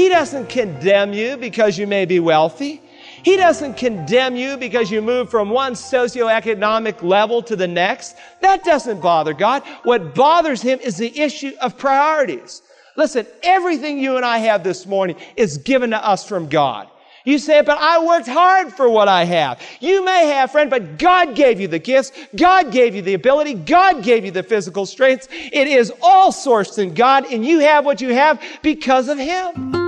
He doesn't condemn you because you may be wealthy. He doesn't condemn you because you move from one socioeconomic level to the next. That doesn't bother God. What bothers Him is the issue of priorities. Listen, everything you and I have this morning is given to us from God. You say, but I worked hard for what I have. You may have, friend, but God gave you the gifts. God gave you the ability. God gave you the physical strength. It is all sourced in God, and you have what you have because of Him.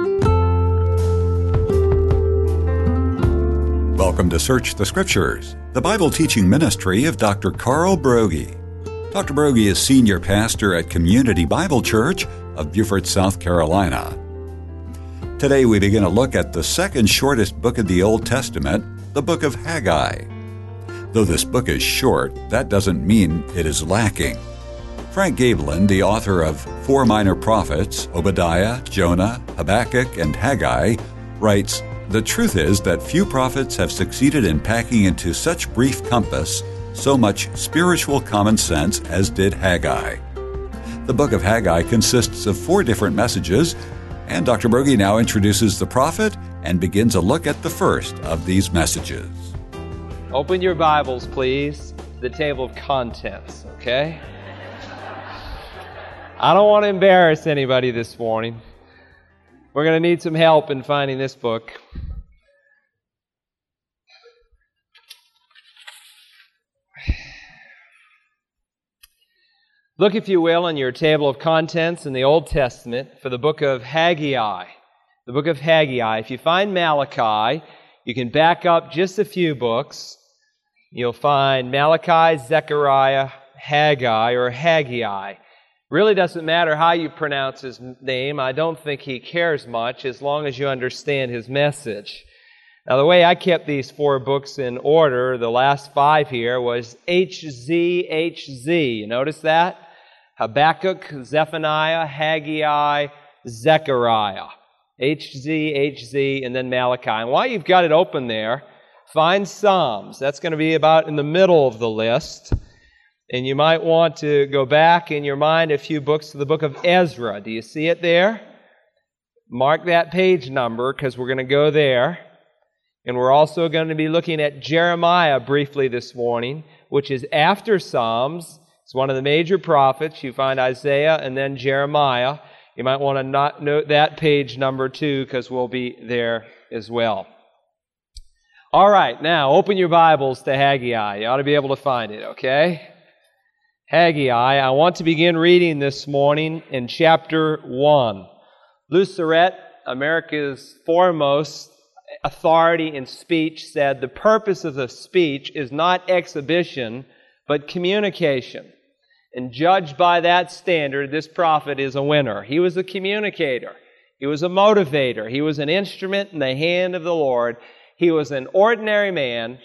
Welcome to Search the Scriptures, the Bible teaching ministry of Dr. Carl Broggi. Dr. Broggi is senior pastor at Community Bible Church of Beaufort, South Carolina. Today we begin a look at the second shortest book of the Old Testament, the book of Haggai. Though this book is short, that doesn't mean it is lacking. Frank Gaebelein, the author of Four Minor Prophets, Obadiah, Jonah, Habakkuk, and Haggai, writes The truth is that few prophets have succeeded in packing into such brief compass so much spiritual common sense as did Haggai. The book of Haggai consists of four different messages and Dr. Broggi now introduces the prophet and begins a look at the first of these messages. Open your Bibles, please, the table of contents, okay? I don't want to embarrass anybody this morning. We're going to need some help in finding this book. Look, if you will, in your table of contents in the Old Testament for the book of Haggai. The book of Haggai. If you find Malachi, you can back up just a few books. You'll find Malachi, Zechariah, Haggai, or Haggai. Really doesn't matter how you pronounce his name. I don't think he cares much as long as you understand his message. Now, the way I kept these four books in order, the last five here, was HZHZ. You notice that? Habakkuk, Zephaniah, Haggai, Zechariah. HZ, HZ, and then Malachi. And while you've got it open there, find Psalms. That's going to be about in the middle of the list. And you might want to go back in your mind a few books to the book of Ezra. Do you see it there? Mark that page number because we're going to go there. And we're also going to be looking at Jeremiah briefly this morning, which is after Psalms. It's one of the major prophets. You find Isaiah and then Jeremiah. You might want to not note that page number two because we'll be there as well. All right, now open your Bibles to Haggai. You ought to be able to find it, okay? Haggai, I want to begin reading this morning in chapter 1. Lou America's foremost authority in speech said the purpose of the speech is not exhibition, but communication. And judged by that standard, this prophet is a winner. He was a communicator. He was a motivator. He was an instrument in the hand of the Lord. He was an ordinary man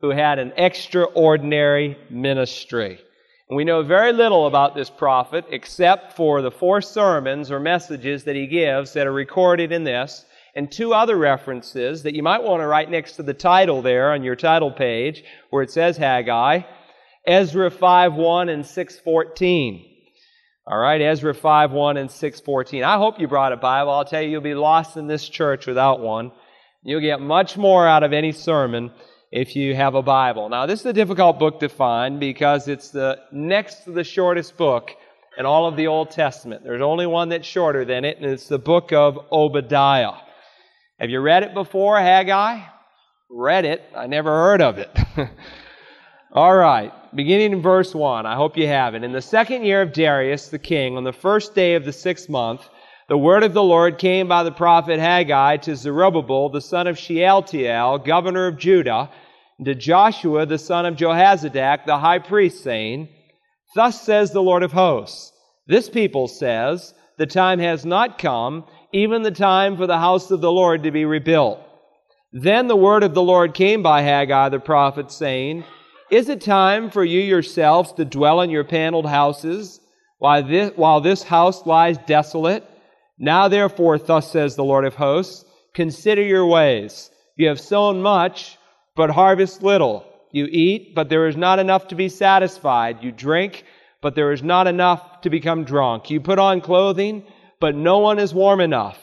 who had an extraordinary ministry. We know very little about this prophet except for the four sermons or messages that he gives that are recorded in this and two other references that you might want to write next to the title there on your title page where it says Haggai. Ezra 5:1 and 6:14. All right, Ezra 5:1 and 6:14. I hope you brought a Bible. I'll tell you you'll be lost in this church without one. You'll get much more out of any sermon if you have a Bible. Now, this is a difficult book to find because it's the next to the shortest book in all of the Old Testament. There's only one that's shorter than it, and it's the book of Obadiah. Have you read it before, Haggai? Read it. I never heard of it. All right, beginning in verse 1. I hope you have it. In the second year of Darius the king, on the first day of the sixth month, the word of the Lord came by the prophet Haggai to Zerubbabel, the son of Shealtiel, governor of Judah, and to Joshua, the son of Jehozadak, the high priest, saying, Thus says the Lord of hosts, This people says, The time has not come, even the time for the house of the Lord to be rebuilt. Then the word of the Lord came by Haggai the prophet, saying, Is it time for you yourselves to dwell in your paneled houses, while this, while this house lies desolate? Now therefore, thus says the Lord of hosts, consider your ways. You have sown much, but harvest little. You eat, but there is not enough to be satisfied. You drink, but there is not enough to become drunk. You put on clothing, but no one is warm enough.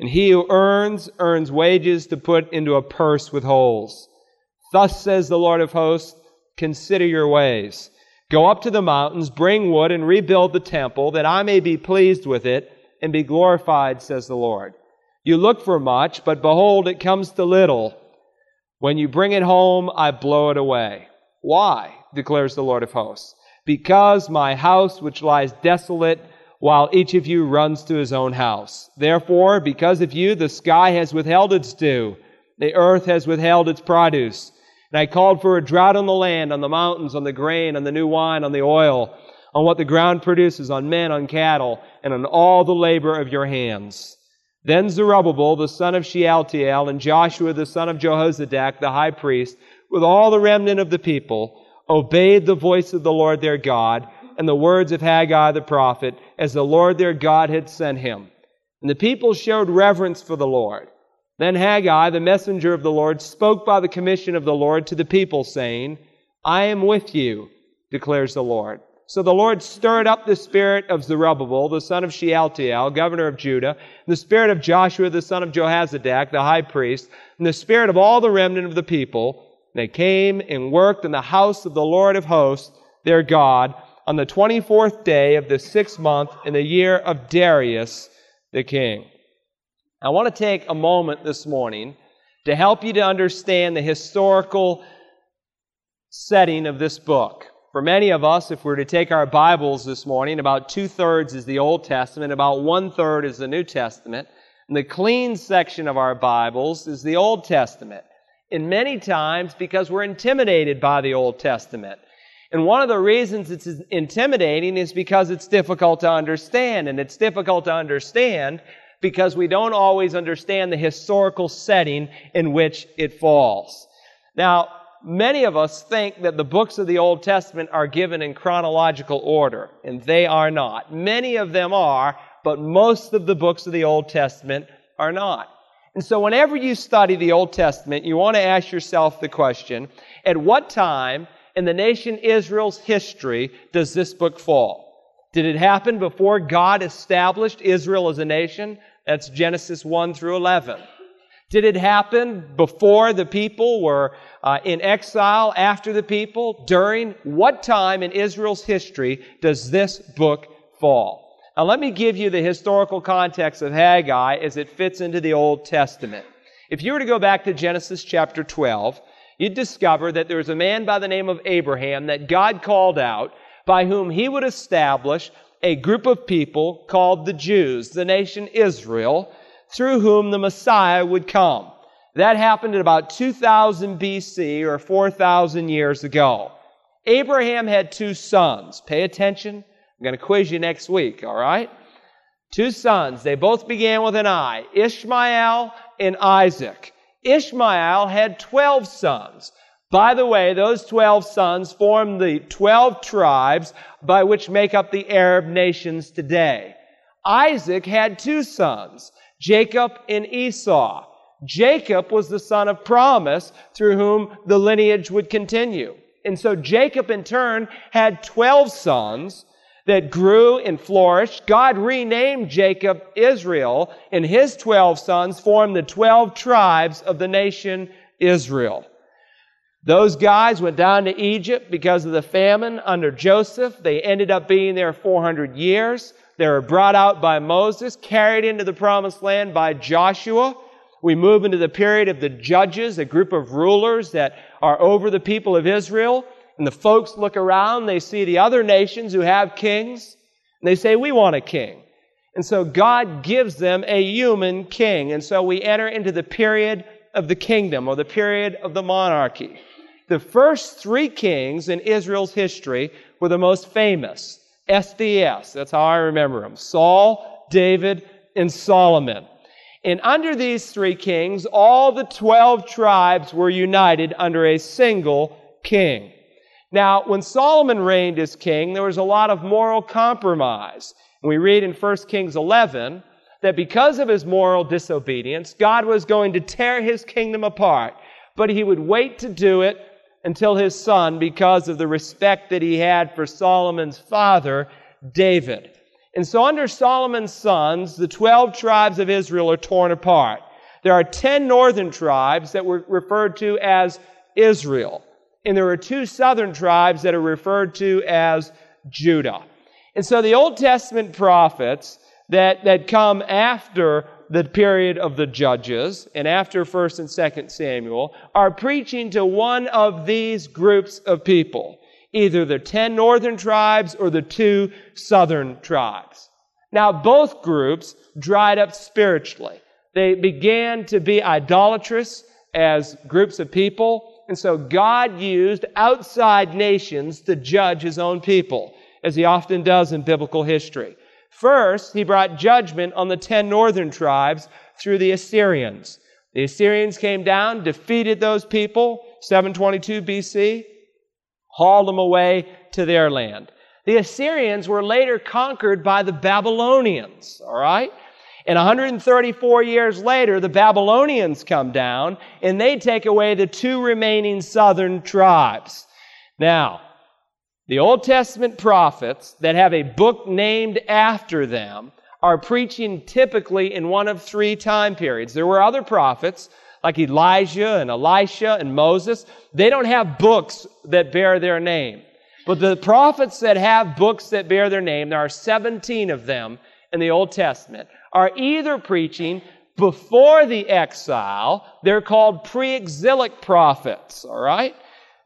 And he who earns, earns wages to put into a purse with holes. Thus says the Lord of hosts, consider your ways. Go up to the mountains, bring wood, and rebuild the temple, that I may be pleased with it and be glorified, says the Lord. You look for much, but behold, it comes to little. When you bring it home, I blow it away. Why? declares the Lord of hosts. Because my house, which lies desolate, while each of you runs to his own house. Therefore, because of you, the sky has withheld its dew, the earth has withheld its produce. And I called for a drought on the land, on the mountains, on the grain, on the new wine, on the oil, on what the ground produces, on men, on cattle, and on all the labor of your hands. Then Zerubbabel, the son of Shealtiel, and Joshua, the son of Jehozadak, the high priest, with all the remnant of the people, obeyed the voice of the Lord their God and the words of Haggai the prophet, as the Lord their God had sent him. And the people showed reverence for the Lord. Then Haggai, the messenger of the Lord, spoke by the commission of the Lord to the people, saying, I am with you, declares the Lord. So the Lord stirred up the spirit of Zerubbabel, the son of Shealtiel, governor of Judah, the spirit of Joshua, the son of Jehozadak, the high priest, and the spirit of all the remnant of the people. They came and worked in the house of the Lord of hosts, their God, on the 24th day of the sixth month in the year of Darius the king. I want to take a moment this morning to help you to understand the historical setting of this book. For many of us, if we we're to take our Bibles this morning, about two thirds is the Old Testament, about one third is the New Testament. And the clean section of our Bibles is the Old Testament. And many times because we're intimidated by the Old Testament. And one of the reasons it's intimidating is because it's difficult to understand. And it's difficult to understand because we don't always understand the historical setting in which it falls. Now, many of us think that the books of the Old Testament are given in chronological order, and they are not. Many of them are, but most of the books of the Old Testament are not. And so, whenever you study the Old Testament, you want to ask yourself the question at what time in the nation Israel's history does this book fall? Did it happen before God established Israel as a nation? That's Genesis 1 through 11. Did it happen before the people were uh, in exile, after the people, during? What time in Israel's history does this book fall? Now, let me give you the historical context of Haggai as it fits into the Old Testament. If you were to go back to Genesis chapter 12, you'd discover that there was a man by the name of Abraham that God called out by whom he would establish a group of people called the Jews, the nation Israel, through whom the Messiah would come. That happened at about 2000 BC or 4,000 years ago. Abraham had two sons. Pay attention. I'm going to quiz you next week, all right? Two sons. They both began with an I Ishmael and Isaac. Ishmael had 12 sons. By the way, those 12 sons form the 12 tribes by which make up the Arab nations today. Isaac had two sons, Jacob and Esau. Jacob was the son of promise through whom the lineage would continue. And so Jacob in turn had 12 sons that grew and flourished. God renamed Jacob Israel, and his 12 sons formed the 12 tribes of the nation Israel. Those guys went down to Egypt because of the famine under Joseph. They ended up being there 400 years. They were brought out by Moses, carried into the promised land by Joshua. We move into the period of the judges, a group of rulers that are over the people of Israel. And the folks look around, they see the other nations who have kings, and they say, We want a king. And so God gives them a human king. And so we enter into the period of the kingdom or the period of the monarchy. The first three kings in Israel's history were the most famous. SDS, that's how I remember them. Saul, David, and Solomon. And under these three kings, all the 12 tribes were united under a single king. Now, when Solomon reigned as king, there was a lot of moral compromise. And we read in 1 Kings 11 that because of his moral disobedience, God was going to tear his kingdom apart. But he would wait to do it until his son, because of the respect that he had for Solomon's father, David. And so, under Solomon's sons, the 12 tribes of Israel are torn apart. There are 10 northern tribes that were referred to as Israel. And there are two southern tribes that are referred to as Judah. And so the Old Testament prophets that, that come after the period of the judges and after 1st and 2nd Samuel are preaching to one of these groups of people, either the 10 northern tribes or the two southern tribes. Now, both groups dried up spiritually. They began to be idolatrous as groups of people, and so God used outside nations to judge his own people, as he often does in biblical history. First, he brought judgment on the ten northern tribes through the Assyrians. The Assyrians came down, defeated those people, 722 BC, hauled them away to their land. The Assyrians were later conquered by the Babylonians, all right? And 134 years later, the Babylonians come down and they take away the two remaining southern tribes. Now, the Old Testament prophets that have a book named after them are preaching typically in one of three time periods. There were other prophets like Elijah and Elisha and Moses. They don't have books that bear their name. But the prophets that have books that bear their name, there are 17 of them in the Old Testament, are either preaching before the exile, they're called pre-exilic prophets, all right?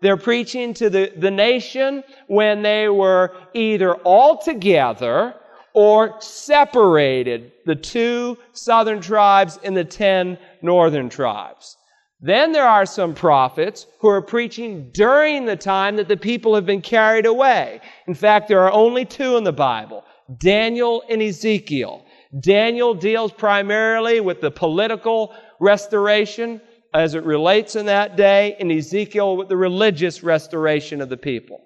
They're preaching to the, the nation when they were either all together or separated, the two southern tribes and the ten northern tribes. Then there are some prophets who are preaching during the time that the people have been carried away. In fact, there are only two in the Bible Daniel and Ezekiel. Daniel deals primarily with the political restoration as it relates in that day, and Ezekiel with the religious restoration of the people.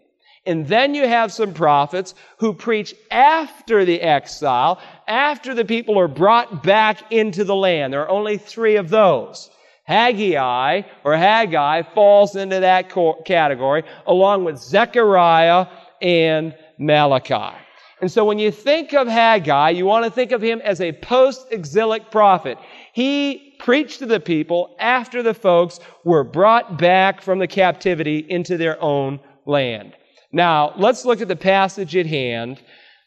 And then you have some prophets who preach after the exile, after the people are brought back into the land. There are only three of those. Haggai, or Haggai, falls into that category, along with Zechariah and Malachi. And so when you think of Haggai, you want to think of him as a post-exilic prophet. He preached to the people after the folks were brought back from the captivity into their own land. Now, let's look at the passage at hand.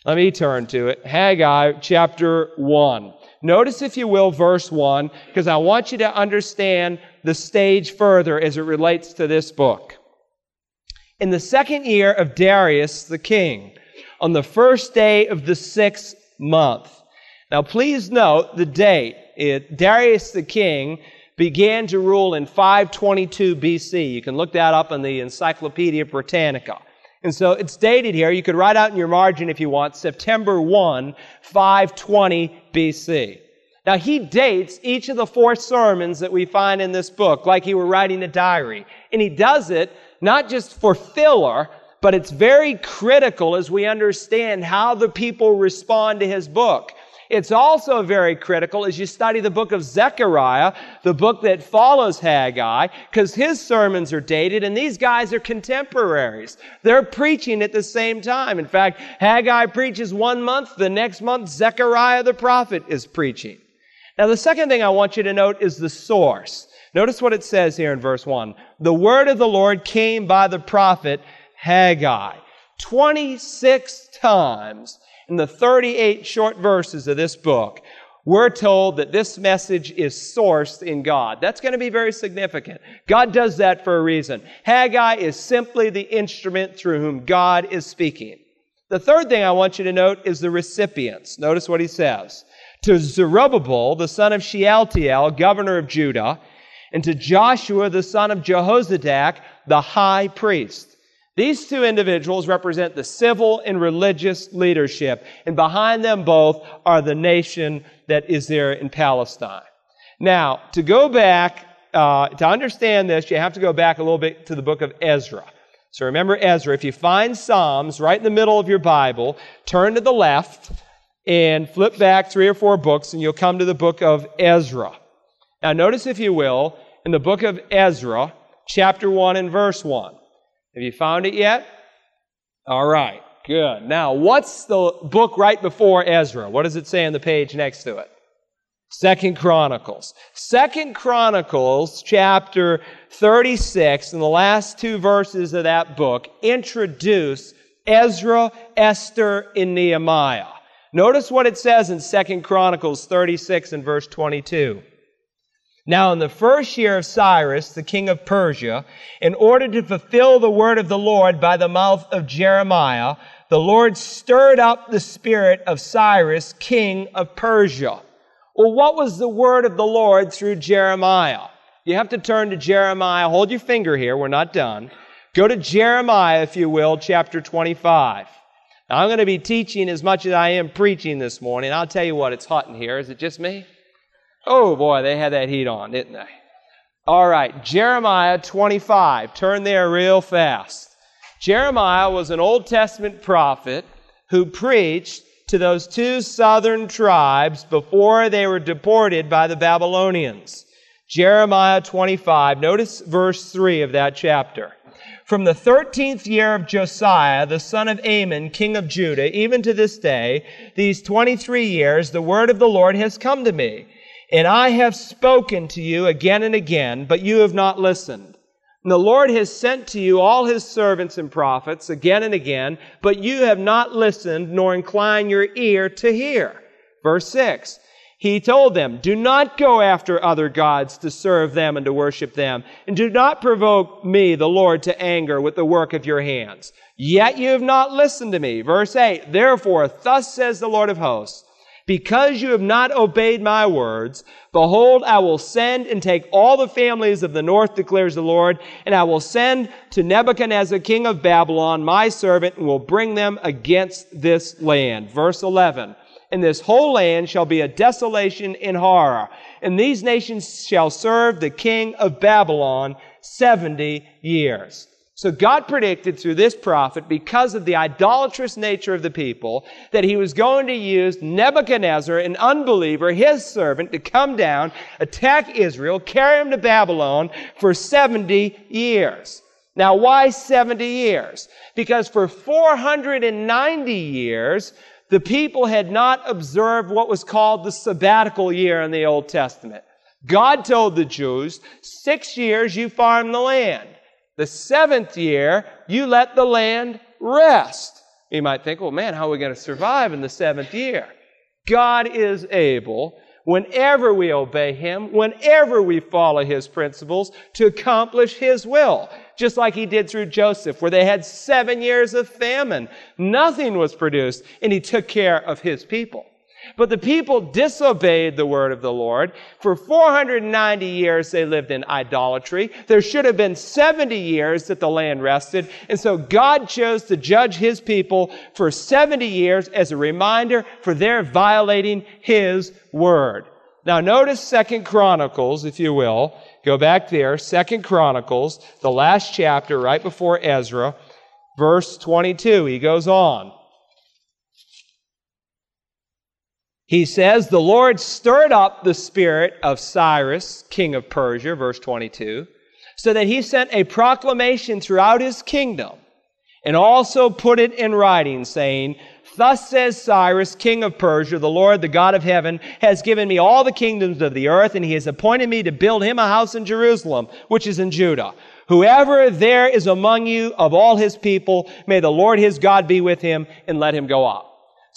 Let me turn to it. Haggai chapter 1. Notice, if you will, verse 1, because I want you to understand the stage further as it relates to this book. In the second year of Darius the king, on the first day of the sixth month. Now, please note the date it, Darius the king began to rule in 522 BC. You can look that up in the Encyclopedia Britannica. And so it's dated here. You could write out in your margin if you want, September 1, 520 BC. Now he dates each of the four sermons that we find in this book like he were writing a diary. And he does it not just for filler, but it's very critical as we understand how the people respond to his book. It's also very critical as you study the book of Zechariah, the book that follows Haggai, because his sermons are dated and these guys are contemporaries. They're preaching at the same time. In fact, Haggai preaches one month, the next month, Zechariah the prophet is preaching. Now, the second thing I want you to note is the source. Notice what it says here in verse 1. The word of the Lord came by the prophet Haggai. 26 times in the 38 short verses of this book, we're told that this message is sourced in God. That's going to be very significant. God does that for a reason. Haggai is simply the instrument through whom God is speaking. The third thing I want you to note is the recipients. Notice what he says. To Zerubbabel, the son of Shealtiel, governor of Judah, and to Joshua, the son of Jehozadak, the high priest. These two individuals represent the civil and religious leadership, and behind them both are the nation that is there in Palestine. Now, to go back, uh, to understand this, you have to go back a little bit to the book of Ezra. So remember Ezra. If you find Psalms right in the middle of your Bible, turn to the left and flip back three or four books, and you'll come to the book of Ezra. Now, notice, if you will, in the book of Ezra, chapter 1 and verse 1. Have you found it yet? All right. Good. Now, what's the book right before Ezra? What does it say on the page next to it? Second Chronicles. Second Chronicles, chapter 36, and the last two verses of that book introduce Ezra, Esther, and Nehemiah. Notice what it says in Second Chronicles 36 and verse 22. Now, in the first year of Cyrus, the king of Persia, in order to fulfill the word of the Lord by the mouth of Jeremiah, the Lord stirred up the spirit of Cyrus, king of Persia. Well, what was the word of the Lord through Jeremiah? You have to turn to Jeremiah. Hold your finger here. We're not done. Go to Jeremiah, if you will, chapter 25. Now, I'm going to be teaching as much as I am preaching this morning. I'll tell you what, it's hot in here. Is it just me? Oh boy, they had that heat on, didn't they? All right, Jeremiah 25. Turn there real fast. Jeremiah was an Old Testament prophet who preached to those two southern tribes before they were deported by the Babylonians. Jeremiah 25. Notice verse 3 of that chapter. From the 13th year of Josiah, the son of Amon, king of Judah, even to this day, these 23 years, the word of the Lord has come to me. And I have spoken to you again and again, but you have not listened. And the Lord has sent to you all his servants and prophets again and again, but you have not listened nor inclined your ear to hear. Verse 6. He told them, Do not go after other gods to serve them and to worship them, and do not provoke me, the Lord, to anger with the work of your hands. Yet you have not listened to me. Verse 8. Therefore, thus says the Lord of hosts, because you have not obeyed my words, behold, I will send and take all the families of the north, declares the Lord, and I will send to Nebuchadnezzar, king of Babylon, my servant, and will bring them against this land. Verse 11. And this whole land shall be a desolation and horror, and these nations shall serve the king of Babylon 70 years. So God predicted through this prophet, because of the idolatrous nature of the people, that he was going to use Nebuchadnezzar, an unbeliever, his servant, to come down, attack Israel, carry him to Babylon for 70 years. Now, why 70 years? Because for 490 years, the people had not observed what was called the sabbatical year in the Old Testament. God told the Jews, six years you farm the land. The seventh year, you let the land rest. You might think, well, man, how are we going to survive in the seventh year? God is able, whenever we obey Him, whenever we follow His principles, to accomplish His will. Just like He did through Joseph, where they had seven years of famine. Nothing was produced, and He took care of His people. But the people disobeyed the word of the Lord. For 490 years they lived in idolatry. There should have been 70 years that the land rested. And so God chose to judge his people for 70 years as a reminder for their violating his word. Now notice Second Chronicles, if you will. Go back there. Second Chronicles, the last chapter right before Ezra, verse 22. He goes on. He says, The Lord stirred up the spirit of Cyrus, king of Persia, verse 22, so that he sent a proclamation throughout his kingdom and also put it in writing, saying, Thus says Cyrus, king of Persia, the Lord, the God of heaven, has given me all the kingdoms of the earth, and he has appointed me to build him a house in Jerusalem, which is in Judah. Whoever there is among you of all his people, may the Lord his God be with him, and let him go up.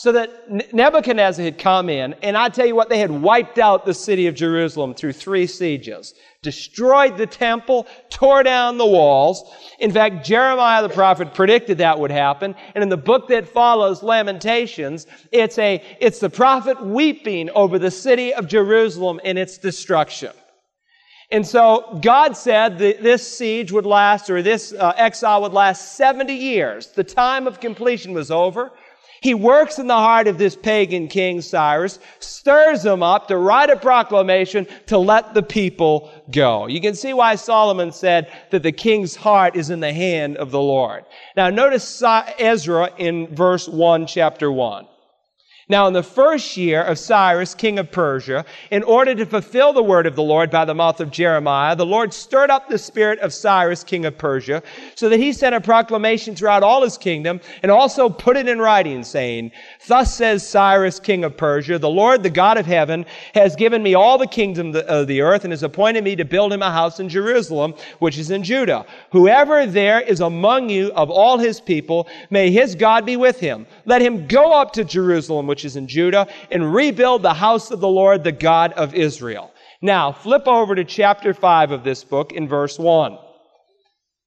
So that Nebuchadnezzar had come in, and I tell you what, they had wiped out the city of Jerusalem through three sieges, destroyed the temple, tore down the walls. In fact, Jeremiah the prophet predicted that would happen. And in the book that follows, Lamentations, it's a, it's the prophet weeping over the city of Jerusalem and its destruction. And so God said that this siege would last, or this uh, exile would last 70 years. The time of completion was over. He works in the heart of this pagan king, Cyrus, stirs him up to write a proclamation to let the people go. You can see why Solomon said that the king's heart is in the hand of the Lord. Now notice Ezra in verse 1, chapter 1. Now, in the first year of Cyrus, king of Persia, in order to fulfill the word of the Lord by the mouth of Jeremiah, the Lord stirred up the spirit of Cyrus, king of Persia, so that he sent a proclamation throughout all his kingdom and also put it in writing, saying, Thus says Cyrus, king of Persia, the Lord, the God of heaven, has given me all the kingdom of the earth and has appointed me to build him a house in Jerusalem, which is in Judah. Whoever there is among you of all his people, may his God be with him. Let him go up to Jerusalem, which is in Judah, and rebuild the house of the Lord, the God of Israel. Now, flip over to chapter 5 of this book in verse 1.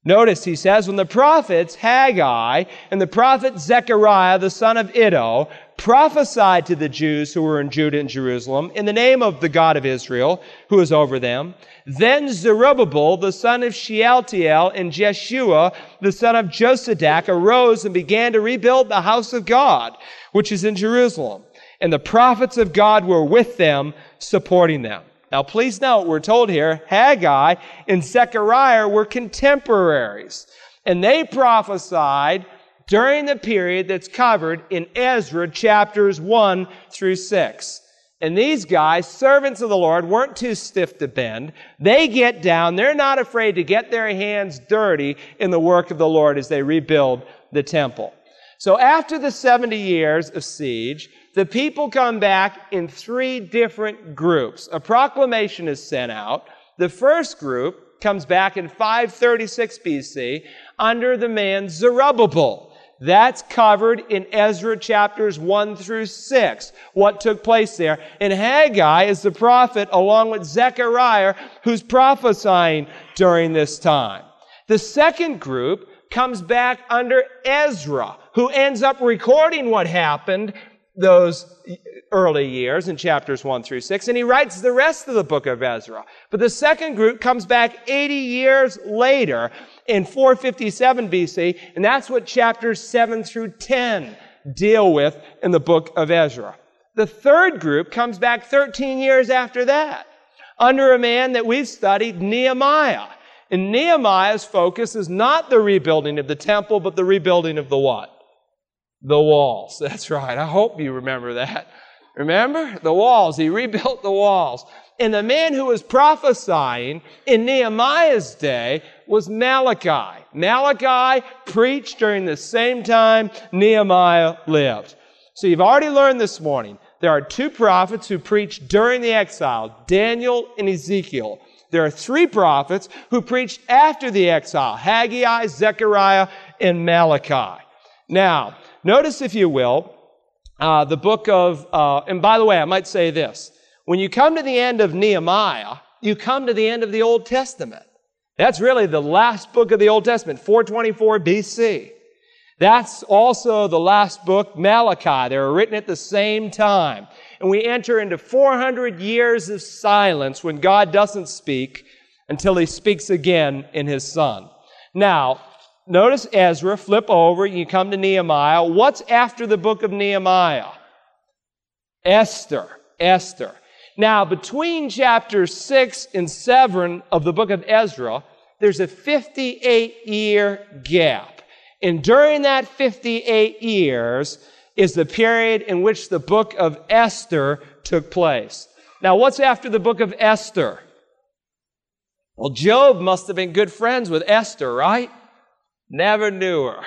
Notice he says, when the prophets Haggai and the prophet Zechariah, the son of Iddo, prophesied to the Jews who were in Judah and Jerusalem in the name of the God of Israel, who is over them, then Zerubbabel, the son of Shealtiel, and Jeshua, the son of Jozadak, arose and began to rebuild the house of God, which is in Jerusalem. And the prophets of God were with them, supporting them. Now, please note, we're told here, Haggai and Zechariah were contemporaries. And they prophesied during the period that's covered in Ezra chapters 1 through 6. And these guys, servants of the Lord, weren't too stiff to bend. They get down. They're not afraid to get their hands dirty in the work of the Lord as they rebuild the temple. So after the 70 years of siege, the people come back in three different groups. A proclamation is sent out. The first group comes back in 536 BC under the man Zerubbabel. That's covered in Ezra chapters 1 through 6, what took place there. And Haggai is the prophet along with Zechariah who's prophesying during this time. The second group comes back under Ezra, who ends up recording what happened those early years in chapters 1 through 6, and he writes the rest of the book of Ezra. But the second group comes back 80 years later in 457 BC, and that's what chapters 7 through 10 deal with in the book of Ezra. The third group comes back 13 years after that, under a man that we've studied, Nehemiah. And Nehemiah's focus is not the rebuilding of the temple, but the rebuilding of the what? The walls. That's right. I hope you remember that. Remember? The walls. He rebuilt the walls. And the man who was prophesying in Nehemiah's day was Malachi. Malachi preached during the same time Nehemiah lived. So you've already learned this morning there are two prophets who preached during the exile Daniel and Ezekiel. There are three prophets who preached after the exile Haggai, Zechariah, and Malachi. Now, Notice, if you will, uh, the book of, uh, and by the way, I might say this. When you come to the end of Nehemiah, you come to the end of the Old Testament. That's really the last book of the Old Testament, 424 BC. That's also the last book, Malachi. They were written at the same time. And we enter into 400 years of silence when God doesn't speak until he speaks again in his Son. Now, Notice Ezra, flip over, you come to Nehemiah. What's after the book of Nehemiah? Esther. Esther. Now, between chapters 6 and 7 of the book of Ezra, there's a 58 year gap. And during that 58 years is the period in which the book of Esther took place. Now, what's after the book of Esther? Well, Job must have been good friends with Esther, right? Never knew her.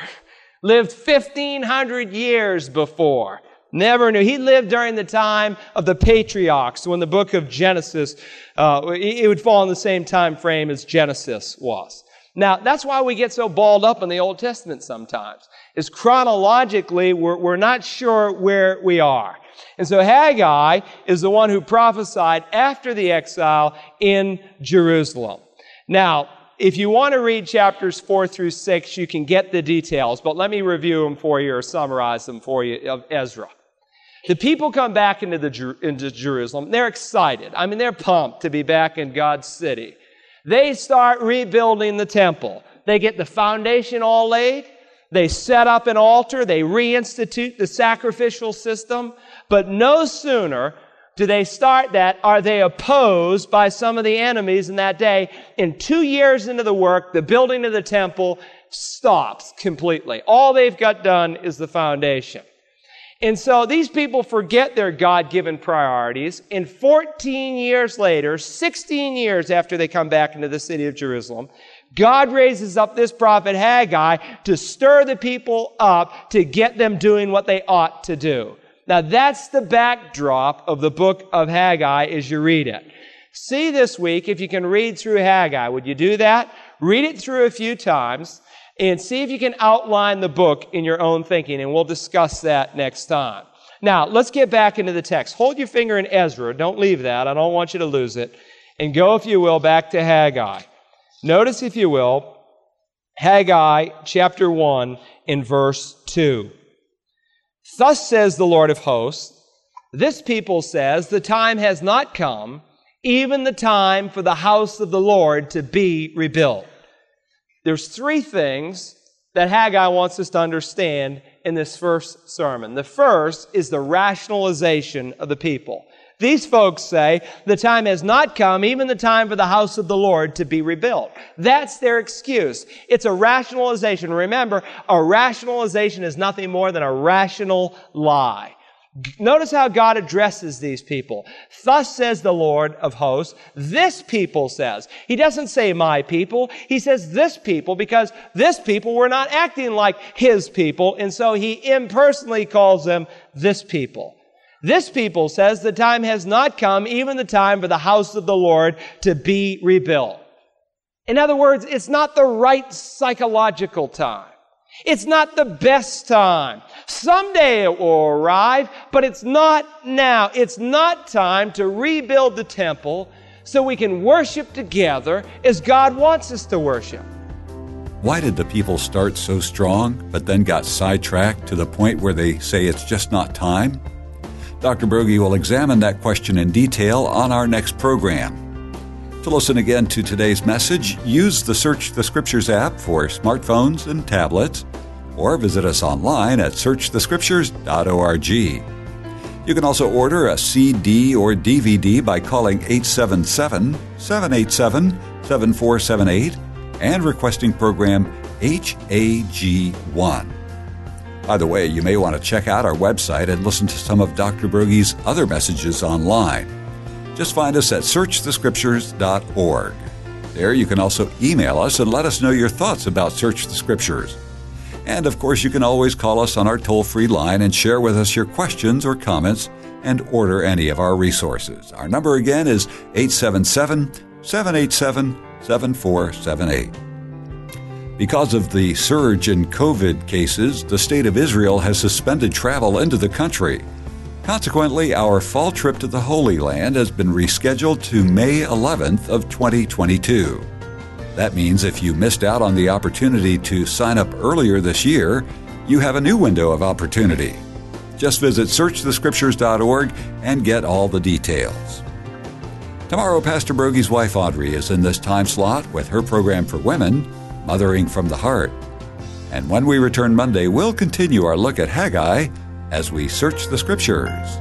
Lived 1500 years before. Never knew. He lived during the time of the patriarchs when the book of Genesis, uh, it would fall in the same time frame as Genesis was. Now, that's why we get so balled up in the Old Testament sometimes. Is chronologically, we're, we're not sure where we are. And so Haggai is the one who prophesied after the exile in Jerusalem. Now, if you want to read chapters 4 through 6, you can get the details, but let me review them for you or summarize them for you of Ezra. The people come back into, the, into Jerusalem. They're excited. I mean, they're pumped to be back in God's city. They start rebuilding the temple. They get the foundation all laid. They set up an altar. They reinstitute the sacrificial system. But no sooner do they start that? Are they opposed by some of the enemies in that day? In two years into the work, the building of the temple stops completely. All they've got done is the foundation. And so these people forget their God given priorities. And 14 years later, 16 years after they come back into the city of Jerusalem, God raises up this prophet Haggai to stir the people up to get them doing what they ought to do. Now that's the backdrop of the book of Haggai as you read it. See this week if you can read through Haggai. Would you do that? Read it through a few times and see if you can outline the book in your own thinking, and we'll discuss that next time. Now, let's get back into the text. Hold your finger in Ezra. Don't leave that. I don't want you to lose it. And go, if you will, back to Haggai. Notice, if you will, Haggai chapter 1 in verse 2. Thus says the Lord of hosts, this people says, the time has not come, even the time for the house of the Lord to be rebuilt. There's three things that Haggai wants us to understand in this first sermon. The first is the rationalization of the people. These folks say the time has not come, even the time for the house of the Lord to be rebuilt. That's their excuse. It's a rationalization. Remember, a rationalization is nothing more than a rational lie. Notice how God addresses these people. Thus says the Lord of hosts, this people says. He doesn't say my people. He says this people because this people were not acting like his people. And so he impersonally calls them this people. This people says the time has not come, even the time for the house of the Lord to be rebuilt. In other words, it's not the right psychological time. It's not the best time. Someday it will arrive, but it's not now. It's not time to rebuild the temple so we can worship together as God wants us to worship. Why did the people start so strong, but then got sidetracked to the point where they say it's just not time? Dr. Broggi will examine that question in detail on our next program. To listen again to today's message, use the Search the Scriptures app for smartphones and tablets, or visit us online at searchthescriptures.org. You can also order a CD or DVD by calling 877 787 7478 and requesting program HAG1. By the way, you may want to check out our website and listen to some of Dr. Broggi's other messages online. Just find us at searchthescriptures.org. There you can also email us and let us know your thoughts about Search the Scriptures. And of course, you can always call us on our toll free line and share with us your questions or comments and order any of our resources. Our number again is 877 787 7478. Because of the surge in COVID cases, the state of Israel has suspended travel into the country. Consequently, our fall trip to the Holy Land has been rescheduled to May 11th of 2022. That means if you missed out on the opportunity to sign up earlier this year, you have a new window of opportunity. Just visit searchthescriptures.org and get all the details. Tomorrow, Pastor Broggi's wife Audrey is in this time slot with her program for women, Mothering from the Heart. And when we return Monday, we'll continue our look at Haggai as we search the scriptures.